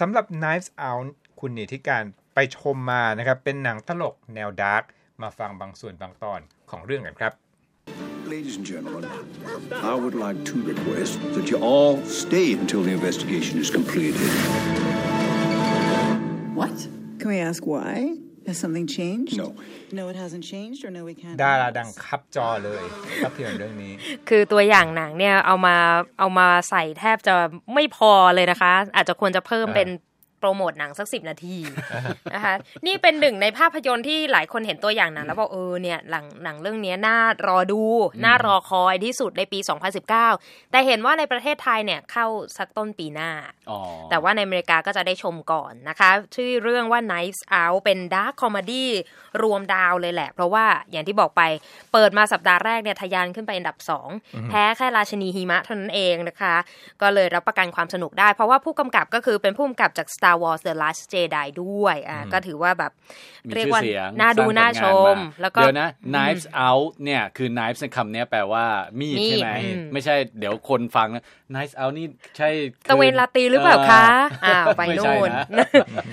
สำหรับ Knives Out คุณนิติการไปชมมานะครับ เป็นหนังตลกแนวดาร์กมาฟังบางส่วนบางตอนของเรื่องกันครับ Ladies and gentlemen, I would like to request that you all stay until the investigation is completed. What? Can we ask why? Has something changed? No. No, it hasn't changed, or no, we can't. ดาราดังคับจอเลยภาพยนตร์เรื่องนี้ คือตัวอย่างหนังเนี่ยเอามาเอามาใส่แทบจะไม่พอเลยนะคะ อาจจะควรจะเพิ่มอ่าเป็น โปรโมทหนังสักสิบนาทีนะคะนี่เป็นหนึ่งในภาพยนตร์ที่หลายคนเห็นตัวอย่างหนังแล้วบอกเออเนี่ยหลังหนังเรื่องนี้น่ารอดูน่ารอคอยที่สุดในปี 2019 แต่เห็นว่าในประเทศไทยเนี่ยเข้าสักต้นปีหน้าอ๋อแต่ว่าในอเมริกาก็จะได้ชมก่อนนะคะ ชื่อเรื่องว่า Knives Out เป็น dark comedy รวมดาวเลยแหละ เพราะว่าอย่างที่บอกไปเปิดมาสัปดาห์แรกเนี่ยทะยานขึ้นไปอันดับ 2 แพ้แค่ราชนีหิมะเท่านั้นเองนะคะ ก็เลยรับประกันความสนุกได้ เพราะว่าผู้กำกับก็คือเป็นผู้กำกับจาก Star Wars The Last Jedi ด้วยอ่าก็ถือว่าแบบมีเรียกชื่อว่าเสียงน่าดูสร้งน่าผลชงมาแล้วก็เดี๋ยวนะ knives out เนี่ยคือ knives ในคำเนี้ยแปลว่ามีดมีดใช่ไหมอืมไม่ใช่เดี๋ยวคนฟังนะ knives out นี่ใช่คือตะเวนลาตรีหรือเปล่าคะอ้าวไปไม่ใช่นู่นนะ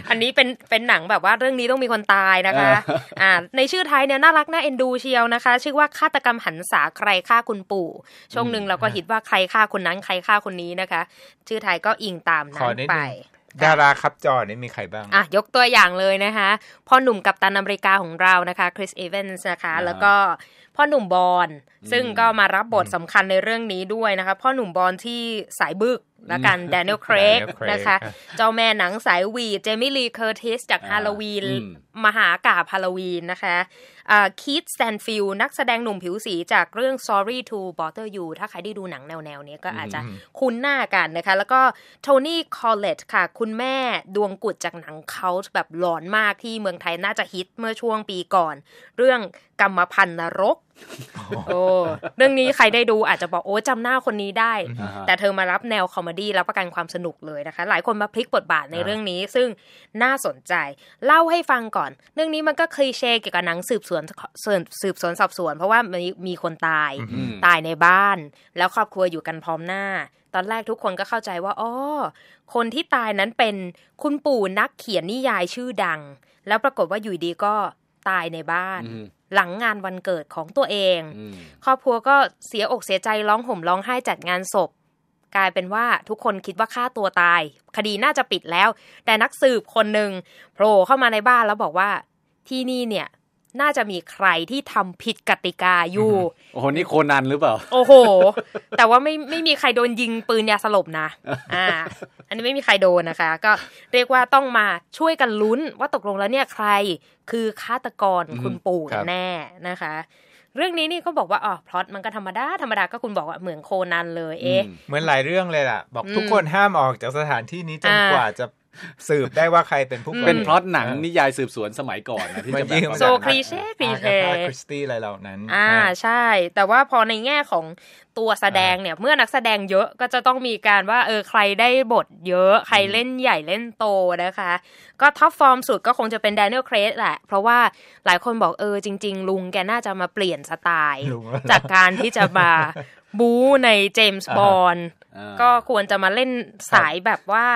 อันนี้เป็นเป็นหนังแบบว่าเรื่องนี้ต้องมีคนตายนะคะเอออ่าในชื่อไทยเนี่ยน่ารักน่าเอ็นดูเชียวนะคะ ชื่อว่าฆาตกรรมหรรษาใครฆ่าคุณปู่ ช่วงหนึ่งเราก็ฮิตว่าใครฆ่าคนนั้นใครฆ่าคนนี้นะคะ ชื่อไทยก็อิงตามขนั้อนนิดไปนึง ดาราคับจอนี่มีใครบ้าง อะ ยกตัวอย่างเลยนะคะพ่อหนุ่มกัปตันอเมริกาของเรานะคะคริสเอเวนส์นะคะอ่าแล้วก็พ่อหนุ่มบอนด์ซึ่งอืมก็มารับบทสำคัญในเรื่องนี้ด้วยนะคะ พ่อหนุ่มบอนด์ที่สายบึกแล้วกันแดเนียลเครก Daniel Craig นะคะอะเจ้าแม่หนังสายหวีดเจมี่ลีเคอร์ติสจากอ่าฮาโลวีนอืมมหากาพย์ฮาโลวีนนะคะคีธสแตนฟิลด์นักแสดงหนุ่มผิวสีจากเรื่อง Sorry to Bother You ถ้าใครได้ดูหนังแนวๆเนี้ยก็อาจจะคุ้นหน้ากันนะคะ แล้วก็โทนี่คอลเลตค่ะ คุณแม่ดวงกุดจากหนังเขาแบบหลอนมากที่เมืองไทยน่าจะฮิตเมื่อช่วงปีก่อน เรื่องกรรมพันธุ์นรกโอ้เรื่องนี้ใครได้ดูอาจจะบอกโอ้จำหน้าคนนี้ได้อ่าฮะแต่เธอมารับแนว comedy รับประกันความสนุกเลยนะคะ หลายคนมาพลิกบทบาทในเรื่องนี้ซึ่งน่าสนใจ เล่าให้ฟังก่อน เรื่องนี้มันก็คลีเช่เกี่ยวกับหนังสืบสวนสืบสืบสวนสอบสวน เพราะว่ามีมีคนตายอืมตายในบ้าน แล้วครอบครัวอยู่กันพร้อมหน้า ตอนแรกทุกคนก็เข้าใจว่าอ๋อคนที่ตายนั้นเป็นคุณปู่นักเขียนนิยายชื่อดัง แล้วปรากฏว่าอยู่ดีก็ตายในบ้านอืม หลังงานวันเกิดของตัวเองอืมครอบครัวก็เสียอกเสียใจร้องห่มร้องไห้จัดงานศพ กลายเป็นว่าทุกคนคิดว่าฆ่าตัวตาย คดีน่าจะปิดแล้ว แต่นักสืบคนหนึ่งโผล่เข้ามาในบ้านแล้วบอกว่าที่นี่เนี่ย น่าจะมีใครที่ทำผิดกติกาอยู่ โอ้โห นี่โคนันหรือเปล่า โอ้โห แต่ว่าไม่ไม่มีใครโดนยิงปืนยาสลบนะ อ่า อันนี้ไม่มีใครโดนนะคะ ก็เรียกว่าต้องมาช่วยกันลุ้นว่าตกลงแล้วเนี่ยใครคือฆาตกรอืมคุณปู่ครับแน่นะคะ เรื่องนี้นี่ก็บอกว่าอ๋อพล็อตมันก็ธรรมดาธรรมดาก็คุณบอกว่าเหมือนโคนันเลย เอ๊ะอืมเหมือนหลายเรื่องเลยล่ะ บอกอืมทุกคนห้ามออกจากสถานที่นี้จนอ่ากว่าจะ สืบได้ว่าใครเป็นผู้ก่อเป็นเหตุพล็อตหนังนิยายสืบสวนสมัยก่อนนะที่มันจะแบยิบงว่า so cliché cliché คริสตี้อะไรเหล่านั้นอ่าอ่าใช่ แต่ว่าพอในแง่ของตัวแสดงเนี่ยเมื่อนักแสดงเยอะก็จะต้องมีการว่าเออใครได้บทเยอะ ใครเล่นใหญ่เล่นโตนะคะ ก็ top form สุดก็คงจะเป็นแดเนียลเครกแหละ เพราะว่าหลายคนบอกเออจริง ๆ ลุงแกน่าจะมาเปลี่ยนสไตล์ลุงอะไรจากการที่จะมาบู๊ในเจมส์บอนด์อ่า ก็ควรจะมาเล่นสายแบบว่า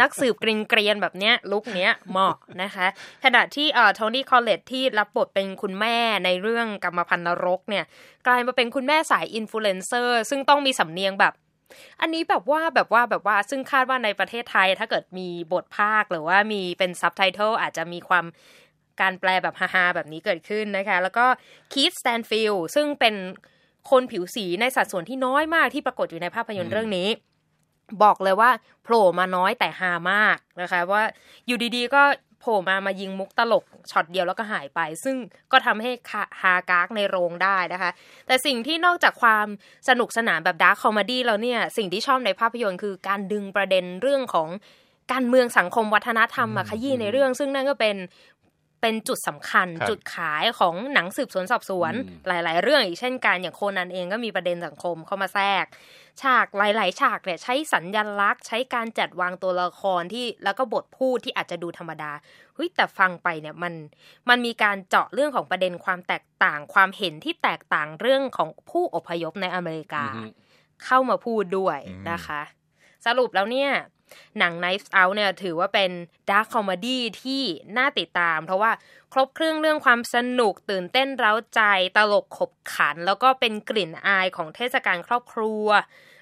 นักสืบเกรียนๆแบบเนี้ย look เนี้ยเหมาะนะคะ ขณะที่เอ่อโทนี่คอลเลตที่รับบทเป็นคุณแม่ในเรื่องกรรมพันธุ์นรกเนี่ย กลายมาเป็นคุณแม่สายอินฟลูเอนเซอร์ซึ่งต้องมีสำเนียงแบบ อันนี้แบบว่าแบบว่าแบบว่าซึ่งคาดว่าในประเทศไทยถ้าเกิดมีบทพากย์หรือว่ามีเป็นซับไตเติลอาจจะมีความการแปลแบบฮาๆแบบนี้เกิดขึ้นนะคะ แล้วก็คีธสแตนฟิลด์ซึ่งเป็น คนผิวสีในสัดส่วนที่น้อยมากที่ปรากฏอยู่ในภาพยนตร์เรื่องนี้ บอกเลยว่าโผล่มาน้อยแต่ฮามากนะคะ ว่าอยู่ดีๆก็โผล่มามายิงมุกตลกช็อตเดียวแล้วก็หายไป ซึ่งก็ทำให้ฮากากในโรงได้นะคะ แต่สิ่งที่นอกจากความสนุกสนานแบบ dark comedy แล้วเนี่ย สิ่งที่ชอบในภาพยนตร์คือการดึงประเด็นเรื่องของการเมืองสังคมวัฒนธรรมมาขยี้ในเรื่อง ซึ่งนั่นก็เป็น เป็นจุดสำคัญครับจุดขายของหนังสืบสวนสอบสวนอืมหลาย ๆ เรื่องอีกเช่นกันอย่างโคนันเองก็มีประเด็นสังคมเข้ามาแทรก ฉากหลาย ๆ ฉากเนี่ยใช้สัญญลักษณ์ ใช้การจัดวางตัวละครที่แล้วก็บทพูดที่อาจจะดูธรรมดาเฮ้ยแต่ฟังไปเนี่ยมันมันมีการเจาะเรื่องของประเด็นความแตกต่างความเห็นที่แตกต่างเรื่องของผู้อพยพในอเมริกาอือฮึเข้ามาพูดด้วยอืมนะคะ สรุปแล้วเนี่ย หนัง Knives Out เนี่ยถือว่าเป็น dark comedy ที่น่าติดตาม เพราะว่าครบเครื่องเรื่องความสนุกตื่นเต้นเร้าใจตลกขบขัน แล้วก็เป็นกลิ่นอายของเทศกาลครอบครัว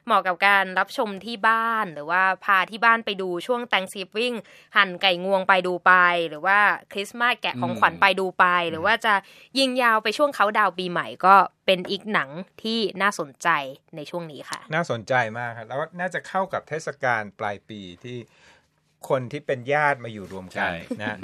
เหมาะกับการรับชมที่บ้านหรือว่าพาที่บ้านไปดูช่วง Thanksgiving หั่นไก่งวงไปดูไป หรือว่าคริสต์มาสแกะของขวัญไปดูไป หรือว่าจะยิงยาวไปช่วงเขาดาวน์ปีใหม่ก็เป็นอีกหนังที่น่าสนใจในช่วงนี้ค่ะ น่าสนใจมากครับแล้วก็น่าจะเข้ากับเทศกาลปลายปีที่คนที่เป็นญาติมาอยู่รวมกันใช่นะ